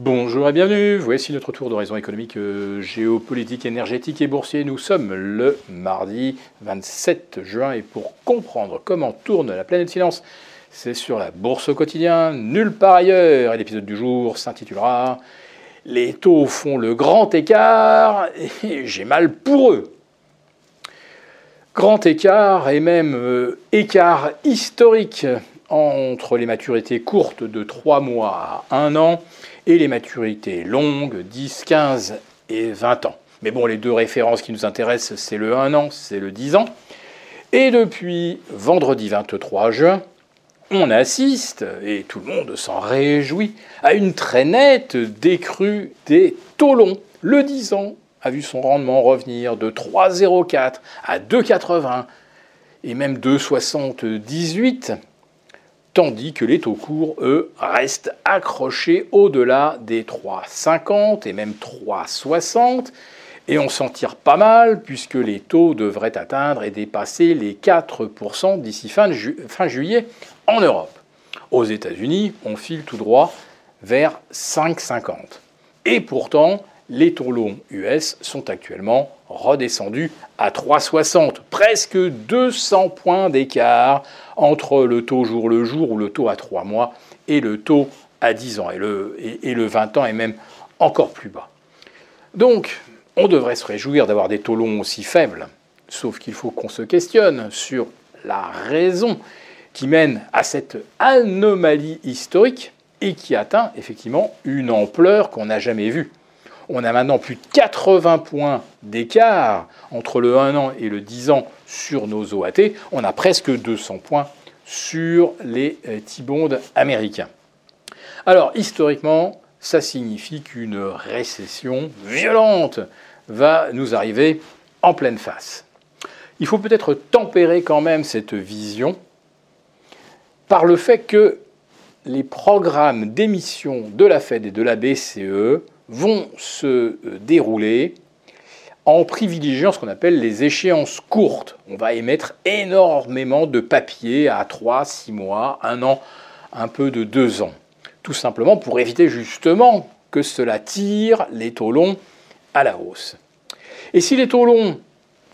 Bonjour et bienvenue, voici notre tour d'horizon économique, euh, géopolitique, énergétique et boursier. Nous sommes le mardi 27 juin et pour comprendre comment tourne la planète finance, c'est sur la bourse au quotidien, nulle part ailleurs. Et l'épisode du jour s'intitulera Les taux font le grand écart et j'ai mal pour eux. Grand écart et même euh, écart historique entre les maturités courtes de 3 mois à 1 an et les maturités longues, 10, 15 et 20 ans. Mais bon, les deux références qui nous intéressent, c'est le 1 an, c'est le 10 ans. Et depuis vendredi 23 juin, on assiste, et tout le monde s'en réjouit, à une très nette décrue des taux longs. Le 10 ans a vu son rendement revenir de 3,04 à 2,80 et même 2,78 tandis que les taux courts, eux, restent accrochés au-delà des 3,50 et même 3,60. Et on s'en tire pas mal puisque les taux devraient atteindre et dépasser les 4% d'ici fin, fin, juillet en Europe. Aux États-Unis, on file tout droit vers 5,50. Et pourtant, les taux longs US sont actuellement redescendus à 3,60, presque 200 points d'écart entre le taux jour le jour ou le taux à 3 mois et le taux à 10 ans. Et le, et, le 20 ans est même encore plus bas. Donc, on devrait se réjouir d'avoir des taux longs aussi faibles, sauf qu'il faut qu'on se questionne sur la raison qui mène à cette anomalie historique et qui atteint effectivement une ampleur qu'on n'a jamais vue. On a maintenant plus de 80 points d'écart entre le 1 an et le 10 ans sur nos OAT. On a presque 200 points sur les euh, T-bonds américains. Alors, historiquement, ça signifie qu'une récession violente va nous arriver en pleine face. Il faut peut-être tempérer quand même cette vision par le fait que les programmes d'émission de la Fed et de la BCE vont se euh, dérouler en privilégiant ce qu'on appelle les échéances courtes. On va émettre énormément de papier à 3, 6 mois, 1 an, un peu de 2 ans. Tout simplement pour éviter justement que cela tire les taux longs à la hausse. Et si les taux longs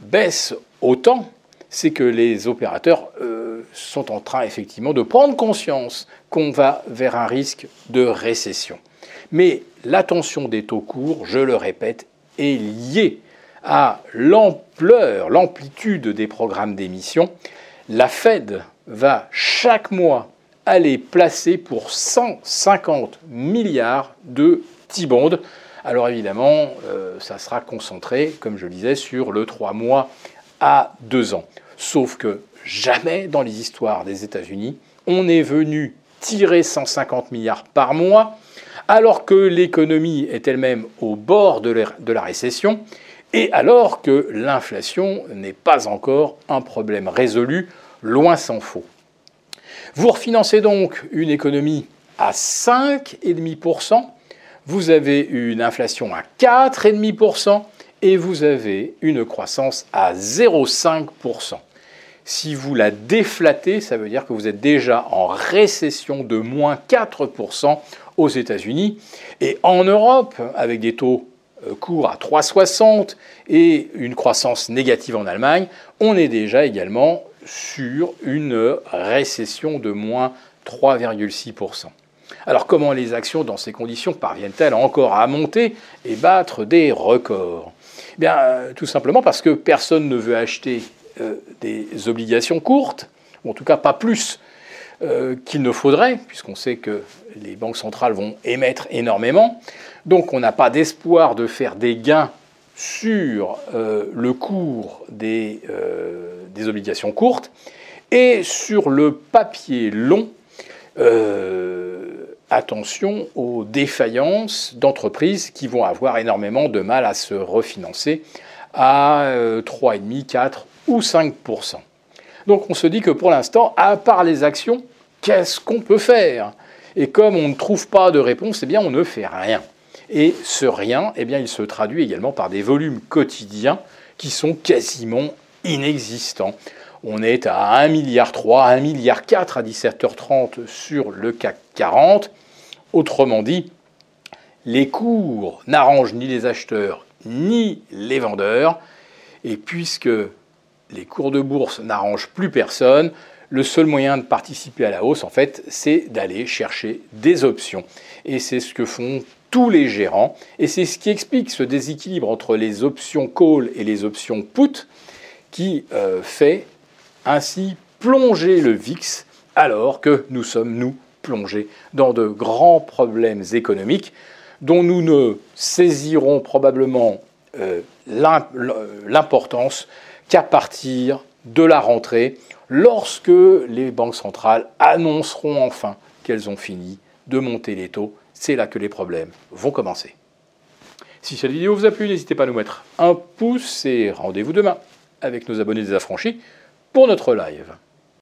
baissent autant, c'est que les opérateurs euh, sont en train effectivement de prendre conscience qu'on va vers un risque de récession. Mais l'attention des taux courts, je le répète, est liée à l'ampleur, l'amplitude des programmes d'émission. La Fed va chaque mois aller placer pour 150 milliards de T-bonds. Alors évidemment, euh, ça sera concentré, comme je le disais, sur le 3 mois à 2 ans. Sauf que jamais dans les histoires des États-Unis, on est venu tirer 150 milliards par mois alors que l'économie est elle-même au bord de la récession et alors que l'inflation n'est pas encore un problème résolu, loin s'en faut. Vous refinancez donc une économie à 5,5%, vous avez une inflation à 4,5% et vous avez une croissance à 0,5%. Si vous la déflatez, ça veut dire que vous êtes déjà en récession de moins 4% aux États-Unis. Et en Europe, avec des taux euh, courts à 3,60 et une croissance négative en Allemagne, on est déjà également sur une récession de moins 3,6%. Alors comment les actions dans ces conditions parviennent-elles encore à monter et battre des records? Eh Bien, euh, tout simplement parce que personne ne veut acheter euh, des obligations courtes, ou en tout cas pas plus euh, qu'il ne faudrait, puisqu'on sait que les banques centrales vont émettre énormément. Donc on n'a pas d'espoir de faire des gains sur euh, le cours des, des, obligations courtes et sur le papier long. attention aux défaillances d'entreprises qui vont avoir énormément de mal à se refinancer à 3,5, 4 ou 5%. Donc on se dit que pour l'instant, à part les actions, qu'est-ce qu'on peut faire? Et comme on ne trouve pas de réponse, eh bien on ne fait rien. Et ce rien, eh bien il se traduit également par des volumes quotidiens qui sont quasiment inexistants. On est à 1,3 milliard, 1,4 milliard à 17h30 sur le CAC 40. Autrement dit, les cours n'arrangent ni les acheteurs ni les vendeurs. Et puisque les cours de bourse n'arrangent plus personne, le seul moyen de participer à la hausse, en fait, c'est d'aller chercher des options. Et c'est ce que font tous les gérants. Et c'est ce qui explique ce déséquilibre entre les options call et les options put qui euh, fait ainsi plonger le VIX alors que nous sommes, nous, plongés dans de grands problèmes économiques dont nous ne saisirons probablement euh, l'importance qu'à partir de la rentrée, lorsque les banques centrales annonceront enfin qu'elles ont fini de monter les taux. C'est là que les problèmes vont commencer. Si cette vidéo vous a plu, n'hésitez pas à nous mettre un pouce et rendez-vous demain avec nos abonnés des affranchis pour notre live.